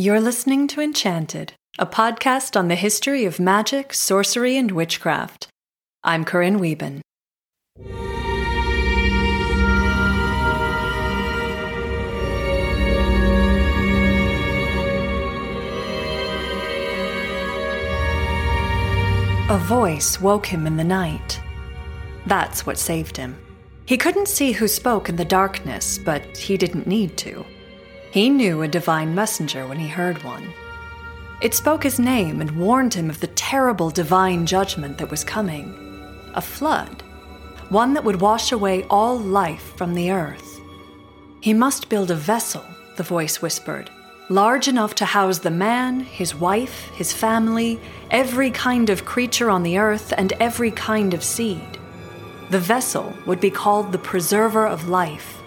You're listening to Enchanted, a podcast on the history of magic, sorcery, and witchcraft. I'm Corinne Wieben. A voice woke him in the night. That's what saved him. He couldn't see who spoke in the darkness, but he didn't need to. He knew a divine messenger when he heard one. It spoke his name and warned him of the terrible divine judgment that was coming a flood, one that would wash away all life from the earth. He must build a vessel, the voice whispered, large enough to house the man, his wife, his family, every kind of creature on the earth, and every kind of seed. The vessel would be called the Preserver of Life.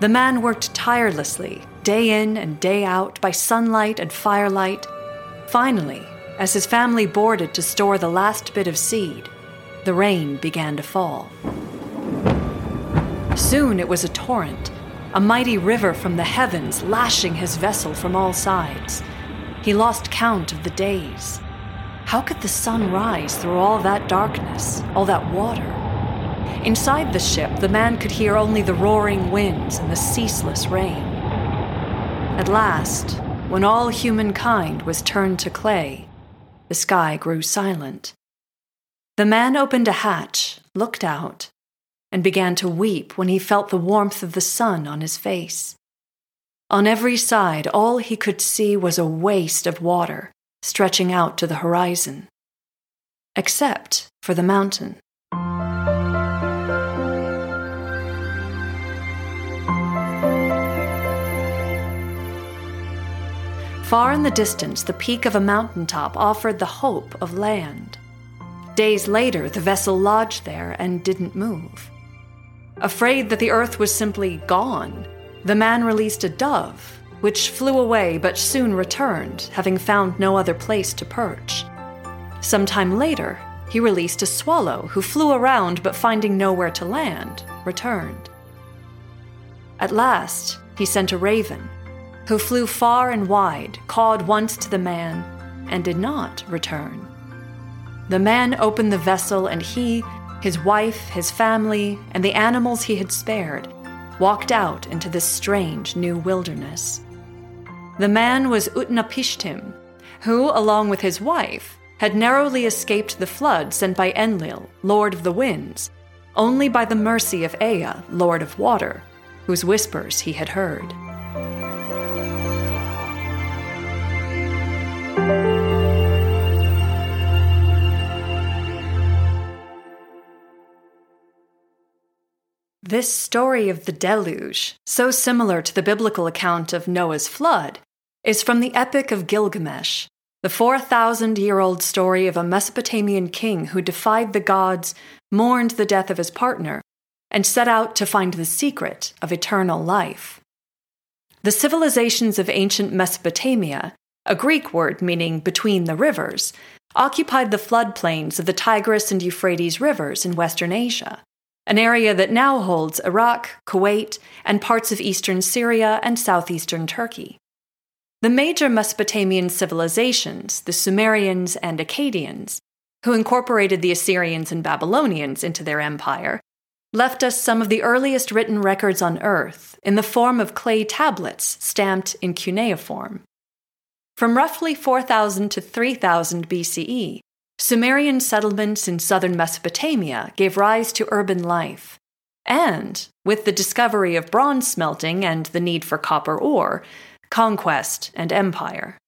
The man worked tirelessly, day in and day out, by sunlight and firelight. Finally, as his family boarded to store the last bit of seed, the rain began to fall. Soon it was a torrent, a mighty river from the heavens lashing his vessel from all sides. He lost count of the days. How could the sun rise through all that darkness, all that water? Inside the ship, the man could hear only the roaring winds and the ceaseless rain. At last, when all humankind was turned to clay, the sky grew silent. The man opened a hatch, looked out, and began to weep when he felt the warmth of the sun on his face. On every side, all he could see was a waste of water stretching out to the horizon, except for the mountain. Far in the distance, the peak of a mountaintop offered the hope of land. Days later, the vessel lodged there and didn't move. Afraid that the earth was simply gone, the man released a dove, which flew away but soon returned, having found no other place to perch. Sometime later, he released a swallow who flew around but finding nowhere to land, returned. At last, he sent a raven, who flew far and wide, called once to the man, and did not return. The man opened the vessel, and he, his wife, his family, and the animals he had spared walked out into this strange new wilderness. The man was Utnapishtim, who, along with his wife, had narrowly escaped the flood sent by Enlil, Lord of the Winds, only by the mercy of Ea, Lord of Water, whose whispers he had heard. This story of the deluge, so similar to the biblical account of Noah's flood, is from the Epic of Gilgamesh, the 4,000 year old story of a Mesopotamian king who defied the gods, mourned the death of his partner, and set out to find the secret of eternal life. The civilizations of ancient Mesopotamia, a Greek word meaning between the rivers, occupied the floodplains of the Tigris and Euphrates rivers in Western Asia an area that now holds Iraq, Kuwait, and parts of eastern Syria and southeastern Turkey. The major Mesopotamian civilizations, the Sumerians and Akkadians, who incorporated the Assyrians and Babylonians into their empire, left us some of the earliest written records on Earth in the form of clay tablets stamped in cuneiform. From roughly 4000 to 3000 BCE, Sumerian settlements in southern Mesopotamia gave rise to urban life. And, with the discovery of bronze smelting and the need for copper ore, conquest and empire.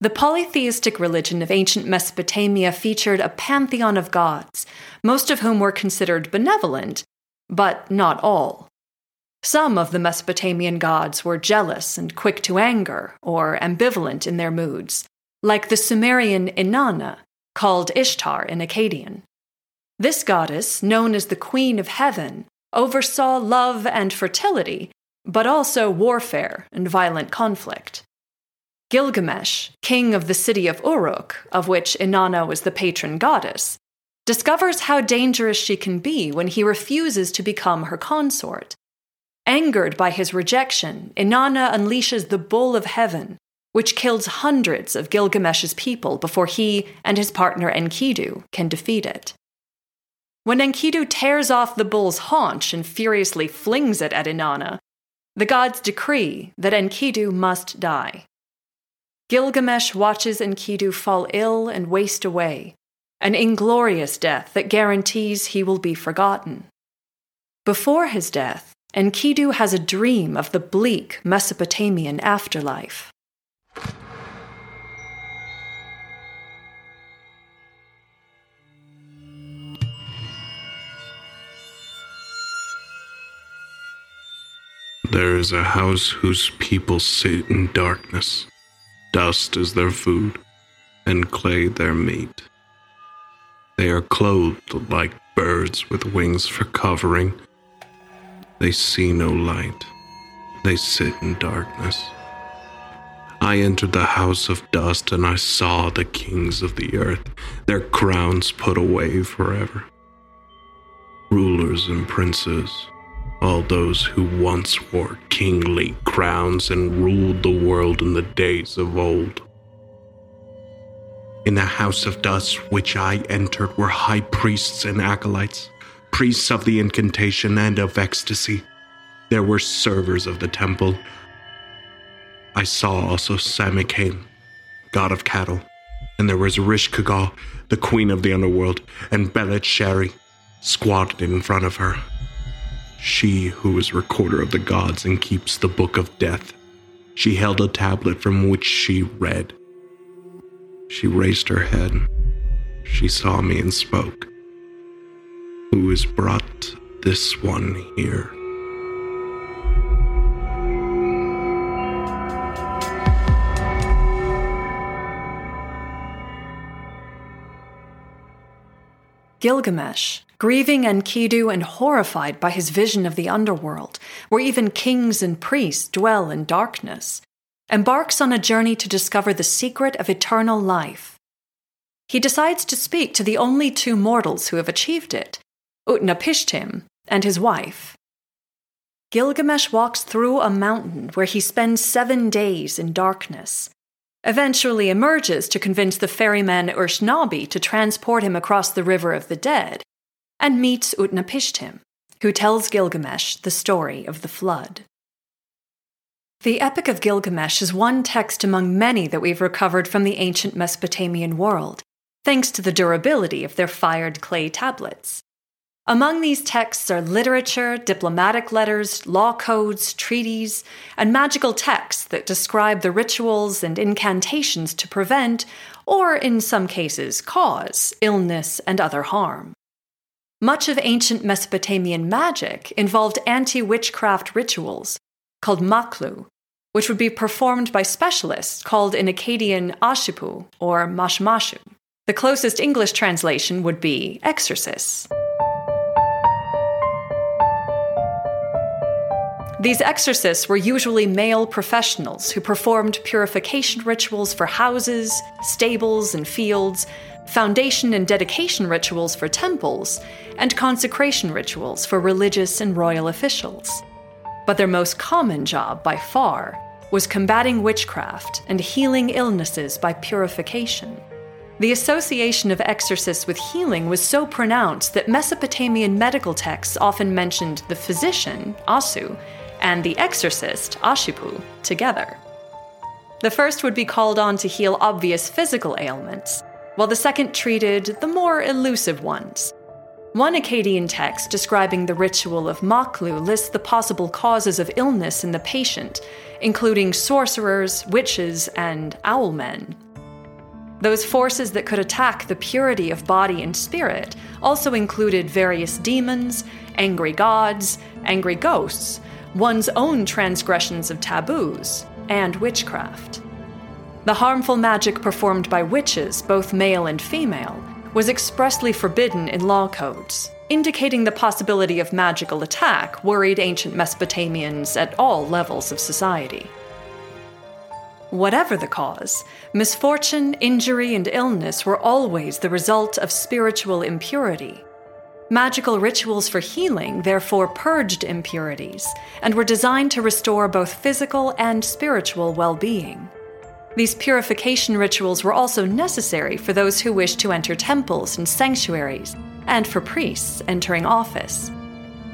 The polytheistic religion of ancient Mesopotamia featured a pantheon of gods, most of whom were considered benevolent, but not all. Some of the Mesopotamian gods were jealous and quick to anger, or ambivalent in their moods, like the Sumerian Inanna, called Ishtar in Akkadian. This goddess, known as the Queen of Heaven, oversaw love and fertility, but also warfare and violent conflict. Gilgamesh, king of the city of Uruk, of which Inanna was the patron goddess, discovers how dangerous she can be when he refuses to become her consort. Angered by his rejection, Inanna unleashes the Bull of Heaven, which kills hundreds of Gilgamesh's people before he and his partner Enkidu can defeat it. When Enkidu tears off the bull's haunch and furiously flings it at Inanna, the gods decree that Enkidu must die. Gilgamesh watches Enkidu fall ill and waste away, an inglorious death that guarantees he will be forgotten. Before his death, Enkidu has a dream of the bleak Mesopotamian afterlife. There is a house whose people sit in darkness. Dust is their food, and clay their meat. They are clothed like birds with wings for covering. They see no light. They sit in darkness. I entered the house of dust and I saw the kings of the earth, their crowns put away forever. Rulers and princes, all those who once wore kingly crowns and ruled the world in the days of old. In the house of dust which I entered were high priests and acolytes, priests of the incantation and of ecstasy. There were servers of the temple. I saw also Samuqan, god of cattle, and there was Ereshkigal, the queen of the underworld, and Belet Sheri, squatted in front of her she who is recorder of the gods and keeps the book of death. She held a tablet from which she read. She raised her head. She saw me and spoke. Who has brought this one here? Gilgamesh, grieving Enkidu and horrified by his vision of the underworld, where even kings and priests dwell in darkness, embarks on a journey to discover the secret of eternal life. He decides to speak to the only two mortals who have achieved it, Utnapishtim and his wife. Gilgamesh walks through a mountain where he spends seven days in darkness eventually emerges to convince the ferryman Urshanabi to transport him across the River of the Dead, and meets Utnapishtim, who tells Gilgamesh the story of the flood. The Epic of Gilgamesh is one text among many that we've recovered from the ancient Mesopotamian world, thanks to the durability of their fired clay tablets. Among these texts are literature, diplomatic letters, law codes, treaties, and magical texts that describe the rituals and incantations to prevent, or in some cases cause, illness and other harm. Much of ancient Mesopotamian magic involved anti witchcraft rituals, called maklu, which would be performed by specialists called in Akkadian ashipu or mashmashu. The closest English translation would be exorcists. These exorcists were usually male professionals who performed purification rituals for houses, stables, and fields, foundation and dedication rituals for temples, and consecration rituals for religious and royal officials. But their most common job, by far, was combating witchcraft and healing illnesses by purification. The association of exorcists with healing was so pronounced that Mesopotamian medical texts often mentioned the physician, Asu, and the exorcist, Ashipu, together. The first would be called on to heal obvious physical ailments, while the second treated the more elusive ones. One Akkadian text describing the ritual of Maklu lists the possible causes of illness in the patient, including sorcerers, witches, and owlmen. Those forces that could attack the purity of body and spirit also included various demons, angry gods, angry ghosts, one's own transgressions of taboos, and witchcraft. The harmful magic performed by witches, both male and female, was expressly forbidden in law codes, indicating the possibility of magical attack worried ancient Mesopotamians at all levels of society. Whatever the cause, misfortune, injury, and illness were always the result of spiritual impurity. Magical rituals for healing therefore purged impurities and were designed to restore both physical and spiritual well being. These purification rituals were also necessary for those who wished to enter temples and sanctuaries, and for priests entering office.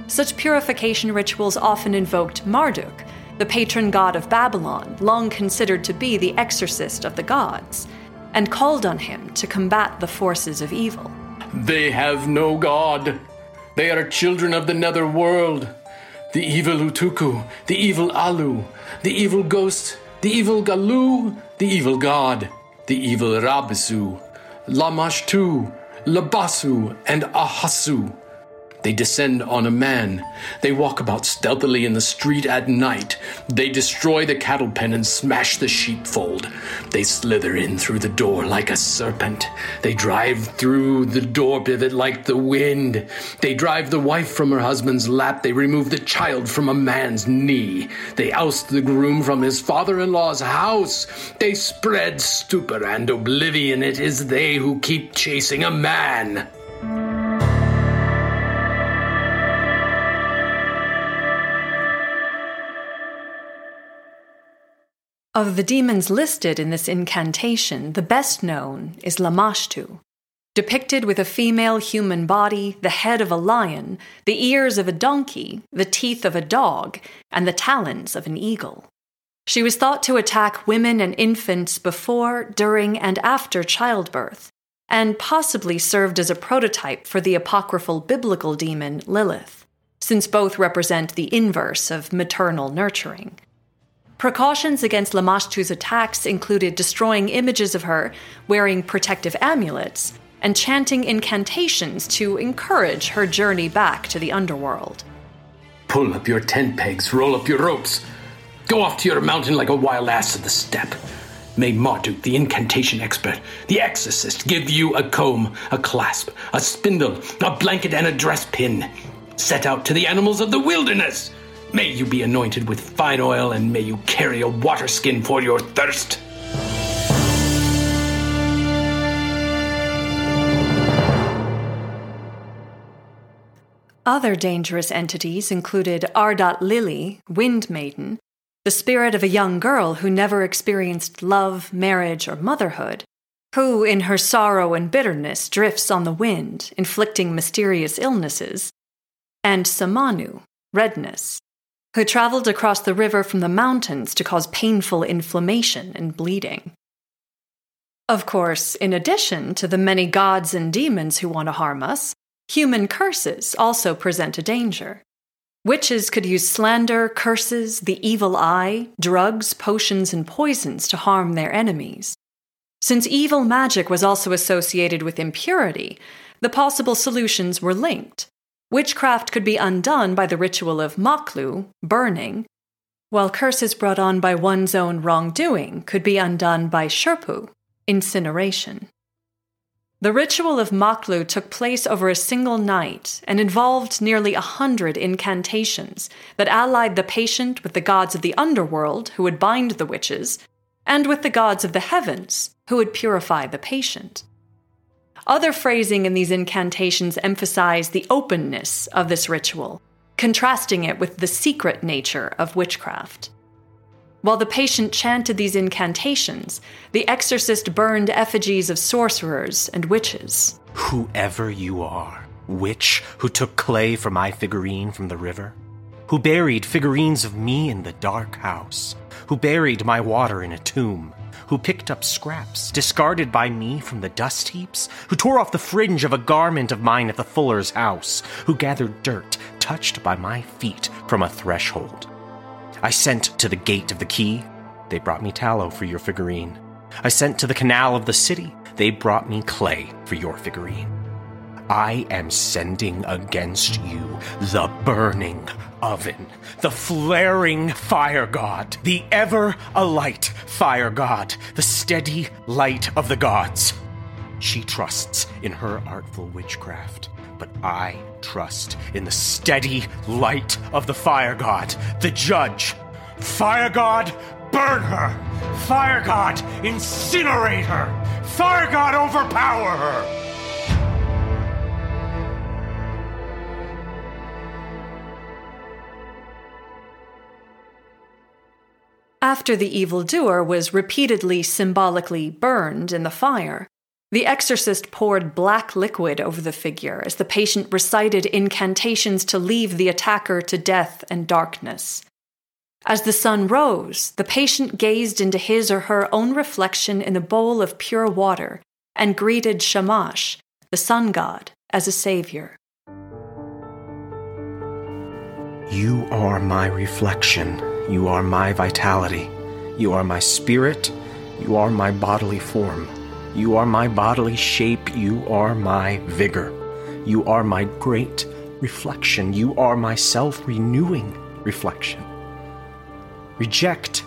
Such purification rituals often invoked Marduk, the patron god of Babylon, long considered to be the exorcist of the gods, and called on him to combat the forces of evil. They have no god. They are children of the nether world. The evil Utuku, the evil Alu, the evil ghost, the evil Gallu, the evil god, the evil Rabisu, Lamashtu, Labasu, and Ahasu. They descend on a man. They walk about stealthily in the street at night. They destroy the cattle pen and smash the sheepfold. They slither in through the door like a serpent. They drive through the door pivot like the wind. They drive the wife from her husband's lap. They remove the child from a man's knee. They oust the groom from his father in law's house. They spread stupor and oblivion. It is they who keep chasing a man. Of the demons listed in this incantation, the best known is Lamashtu, depicted with a female human body, the head of a lion, the ears of a donkey, the teeth of a dog, and the talons of an eagle. She was thought to attack women and infants before, during, and after childbirth, and possibly served as a prototype for the apocryphal biblical demon Lilith, since both represent the inverse of maternal nurturing. Precautions against Lamashtu's attacks included destroying images of her, wearing protective amulets, and chanting incantations to encourage her journey back to the underworld. Pull up your tent pegs, roll up your ropes. Go off to your mountain like a wild ass of the steppe. May Marduk, the incantation expert, the exorcist, give you a comb, a clasp, a spindle, a blanket, and a dress pin. Set out to the animals of the wilderness. May you be anointed with fine oil, and may you carry a water skin for your thirst. Other dangerous entities included Ardat Lili, Wind Maiden, the spirit of a young girl who never experienced love, marriage, or motherhood, who, in her sorrow and bitterness, drifts on the wind, inflicting mysterious illnesses, and Samanu, redness, who traveled across the river from the mountains to cause painful inflammation and bleeding. Of course, in addition to the many gods and demons who want to harm us, human curses also present a danger. Witches could use slander, curses, the evil eye, drugs, potions, and poisons to harm their enemies. Since evil magic was also associated with impurity, the possible solutions were linked, Witchcraft could be undone by the ritual of maklu, burning, while curses brought on by one's own wrongdoing could be undone by shurpu, incineration. The ritual of maklu took place over a single night and involved nearly a hundred incantations that allied the patient with the gods of the underworld who would bind the witches, and with the gods of the heavens who would purify the patient. Other phrasing in these incantations emphasize the openness of this ritual, contrasting it with the secret nature of witchcraft. While the patient chanted these incantations, the exorcist burned effigies of sorcerers and witches. Whoever you are, witch who took clay for my figurine from the river, who buried figurines of me in the dark house, who buried my water in a tomb, who picked up scraps discarded by me from the dust heaps, who tore off the fringe of a garment of mine at the fuller's house, who gathered dirt touched by my feet from a threshold. I sent to the gate of the quay, they brought me tallow for your figurine. I sent to the canal of the city, they brought me clay for your figurine. I am sending against you the burning oven, the flaring fire god, the ever alight fire god, the steady light of the gods. She trusts in her artful witchcraft, but I trust in the steady light of the fire god, the judge. Fire god, burn her! Fire god, incinerate her! Fire god, overpower her! After the evildoer was repeatedly symbolically burned in the fire, the exorcist poured black liquid over the figure as the patient recited incantations to leave the attacker to death and darkness. As the sun rose, the patient gazed into his or her own reflection in a bowl of pure water and greeted Shamash, the sun god, as a savior. You are my reflection. You are my vitality. You are my spirit. You are my bodily form. You are my bodily shape. You are my vigor. You are my great reflection. You are my self renewing reflection. Reject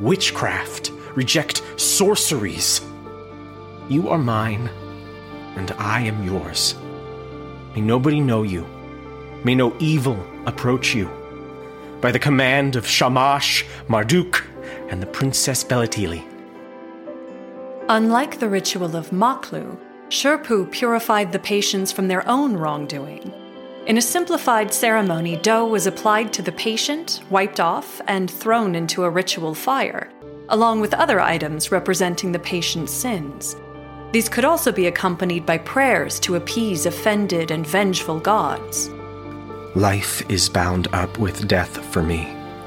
witchcraft. Reject sorceries. You are mine, and I am yours. May nobody know you. May no evil approach you. By the command of Shamash, Marduk, and the Princess Belet-ili. Unlike the ritual of Maklu, Shurpu purified the patients from their own wrongdoing. In a simplified ceremony, dough was applied to the patient, wiped off, and thrown into a ritual fire, along with other items representing the patient's sins. These could also be accompanied by prayers to appease offended and vengeful gods. Life is bound up with death for me,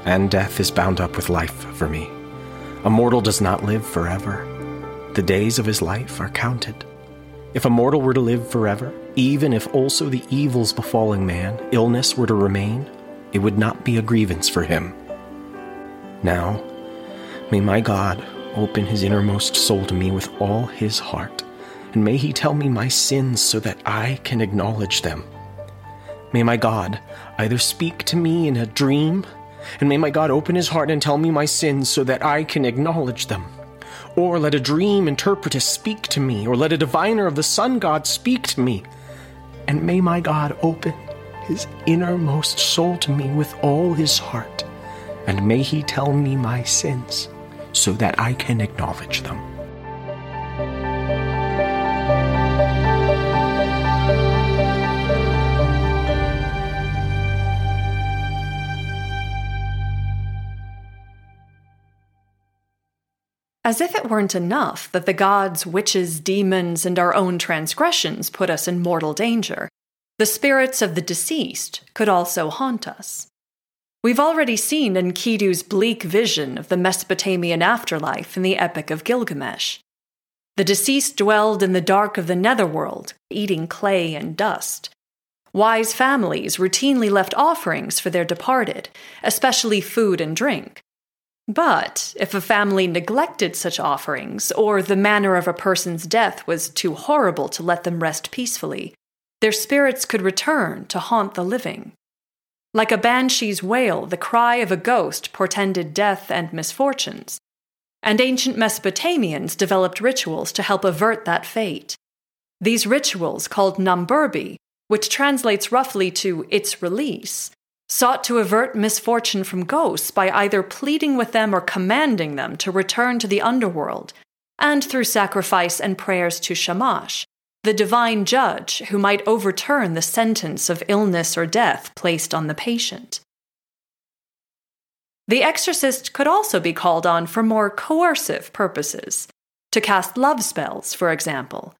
and death is bound up with life for me. A mortal does not live forever. The days of his life are counted. If a mortal were to live forever, even if also the evils befalling man, illness were to remain, it would not be a grievance for him. Now, may my God open his innermost soul to me with all his heart, and may he tell me my sins so that I can acknowledge them. May my God either speak to me in a dream, and may my God open his heart and tell me my sins so that I can acknowledge them. Or let a dream interpreter speak to me, or let a diviner of the sun god speak to me. And may my God open his innermost soul to me with all his heart, and may he tell me my sins so that I can acknowledge them. As if it weren't enough that the gods, witches, demons, and our own transgressions put us in mortal danger, the spirits of the deceased could also haunt us. We've already seen Enkidu's bleak vision of the Mesopotamian afterlife in the Epic of Gilgamesh. The deceased dwelled in the dark of the netherworld, eating clay and dust. Wise families routinely left offerings for their departed, especially food and drink. But if a family neglected such offerings, or the manner of a person's death was too horrible to let them rest peacefully, their spirits could return to haunt the living. Like a banshee's wail, the cry of a ghost portended death and misfortunes. And ancient Mesopotamians developed rituals to help avert that fate. These rituals, called Namburbi, which translates roughly to its release, sought to avert misfortune from ghosts by either pleading with them or commanding them to return to the underworld, and through sacrifice and prayers to Shamash, the divine judge who might overturn the sentence of illness or death placed on the patient. The exorcist could also be called on for more coercive purposes, to cast love spells, for example,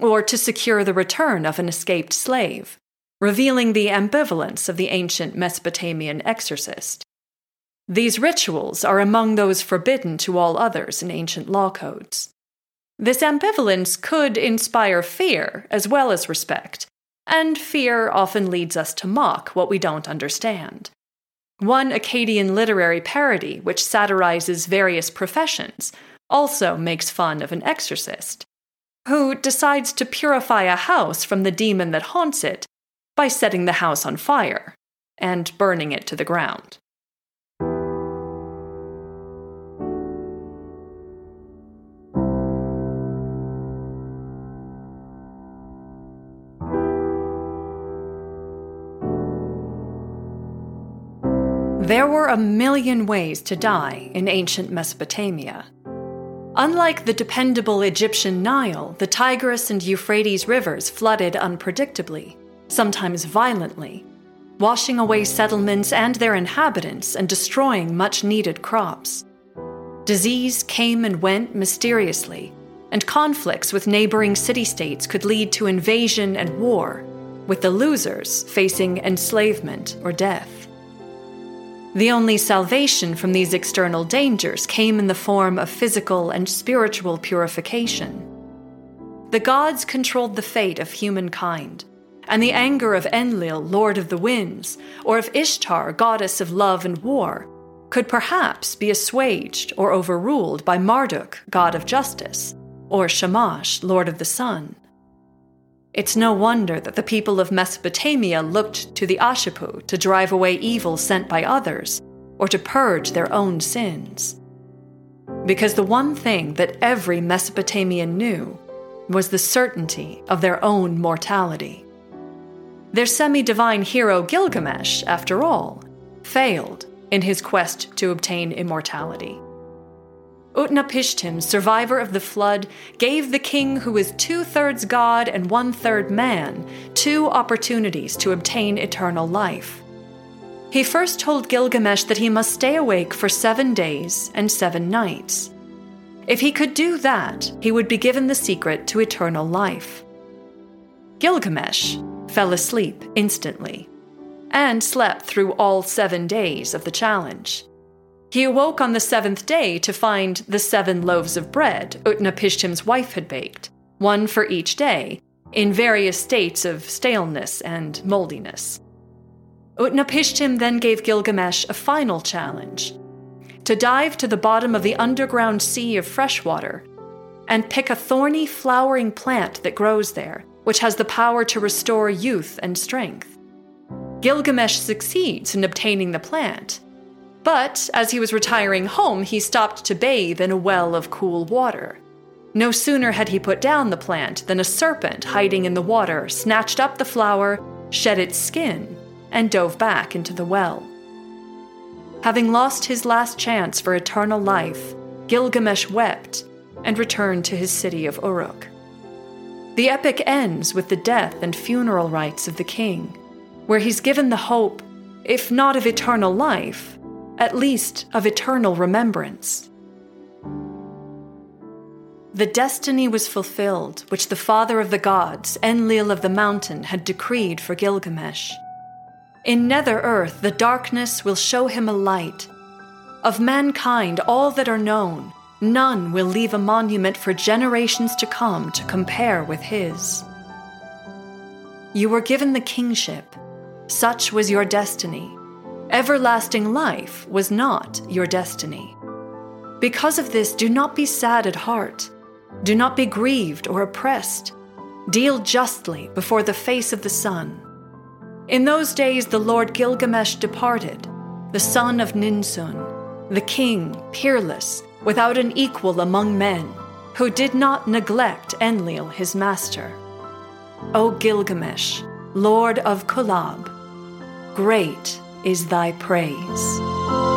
or to secure the return of an escaped slave, revealing the ambivalence of the ancient Mesopotamian exorcist. These rituals are among those forbidden to all others in ancient law codes. This ambivalence could inspire fear as well as respect, and fear often leads us to mock what we don't understand. One Akkadian literary parody, which satirizes various professions, also makes fun of an exorcist, who decides to purify a house from the demon that haunts it by setting the house on fire and burning it to the ground. There were a million ways to die in ancient Mesopotamia. Unlike the dependable Egyptian Nile, the Tigris and Euphrates rivers flooded unpredictably, sometimes violently, washing away settlements and their inhabitants and destroying much needed crops. Disease came and went mysteriously, and conflicts with neighboring city states could lead to invasion and war, with the losers facing enslavement or death. The only salvation from these external dangers came in the form of physical and spiritual purification. The gods controlled the fate of humankind, and the anger of Enlil, lord of the winds, or of Ishtar, goddess of love and war, could perhaps be assuaged or overruled by Marduk, god of justice, or Shamash, lord of the sun. It's no wonder that the people of Mesopotamia looked to the Ashipu to drive away evil sent by others, or to purge their own sins. Because the one thing that every Mesopotamian knew was the certainty of their own mortality. Their semi divine hero Gilgamesh, after all, failed in his quest to obtain immortality. Utnapishtim, survivor of the flood, gave the king, who is two thirds god and one third man, two opportunities to obtain eternal life. He first told Gilgamesh that he must stay awake for seven days and seven nights. If he could do that, he would be given the secret to eternal life. Gilgamesh fell asleep instantly and slept through all seven days of the challenge. He awoke on the seventh day to find the seven loaves of bread Utnapishtim's wife had baked, one for each day, in various states of staleness and moldiness. Utnapishtim then gave Gilgamesh a final challenge to dive to the bottom of the underground sea of fresh water and pick a thorny flowering plant that grows there, which has the power to restore youth and strength. Gilgamesh succeeds in obtaining the plant but as he was retiring home, he stopped to bathe in a well of cool water. No sooner had he put down the plant than a serpent hiding in the water snatched up the flower, shed its skin, and dove back into the well. Having lost his last chance for eternal life, Gilgamesh wept and returned to his city of Uruk. The epic ends with the death and funeral rites of the king, where he's given the hope, if not of eternal life, at least of eternal remembrance. The destiny was fulfilled which the father of the gods, Enlil of the mountain, had decreed for Gilgamesh. In nether earth, the darkness will show him a light. Of mankind, all that are known, none will leave a monument for generations to come to compare with his. You were given the kingship. Such was your destiny. Everlasting life was not your destiny. Because of this, do not be sad at heart. Do not be grieved or oppressed. Deal justly before the face of the sun. In those days, the Lord Gilgamesh departed, the son of Ninsun, the king, peerless, without an equal among men, who did not neglect Enlil, his master. O Gilgamesh, Lord of Kulab, great is thy praise.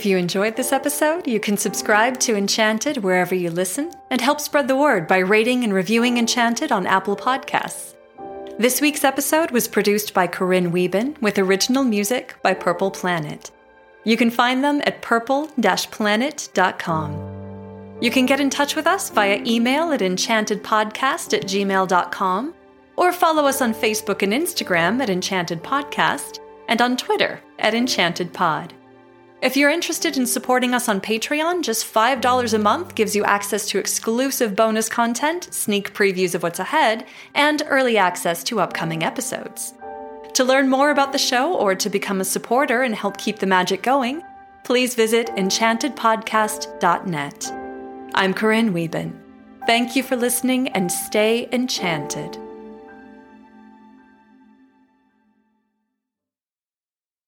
If you enjoyed this episode, you can subscribe to Enchanted wherever you listen and help spread the word by rating and reviewing Enchanted on Apple Podcasts. This week's episode was produced by Corinne Wieben with original music by Purple Planet. You can find them at purple planet.com. You can get in touch with us via email at enchantedpodcast at gmail.com or follow us on Facebook and Instagram at Enchanted Podcast and on Twitter at Enchanted Pod. If you're interested in supporting us on Patreon, just $5 a month gives you access to exclusive bonus content, sneak previews of what's ahead, and early access to upcoming episodes. To learn more about the show or to become a supporter and help keep the magic going, please visit enchantedpodcast.net. I'm Corinne Wieben. Thank you for listening and stay enchanted.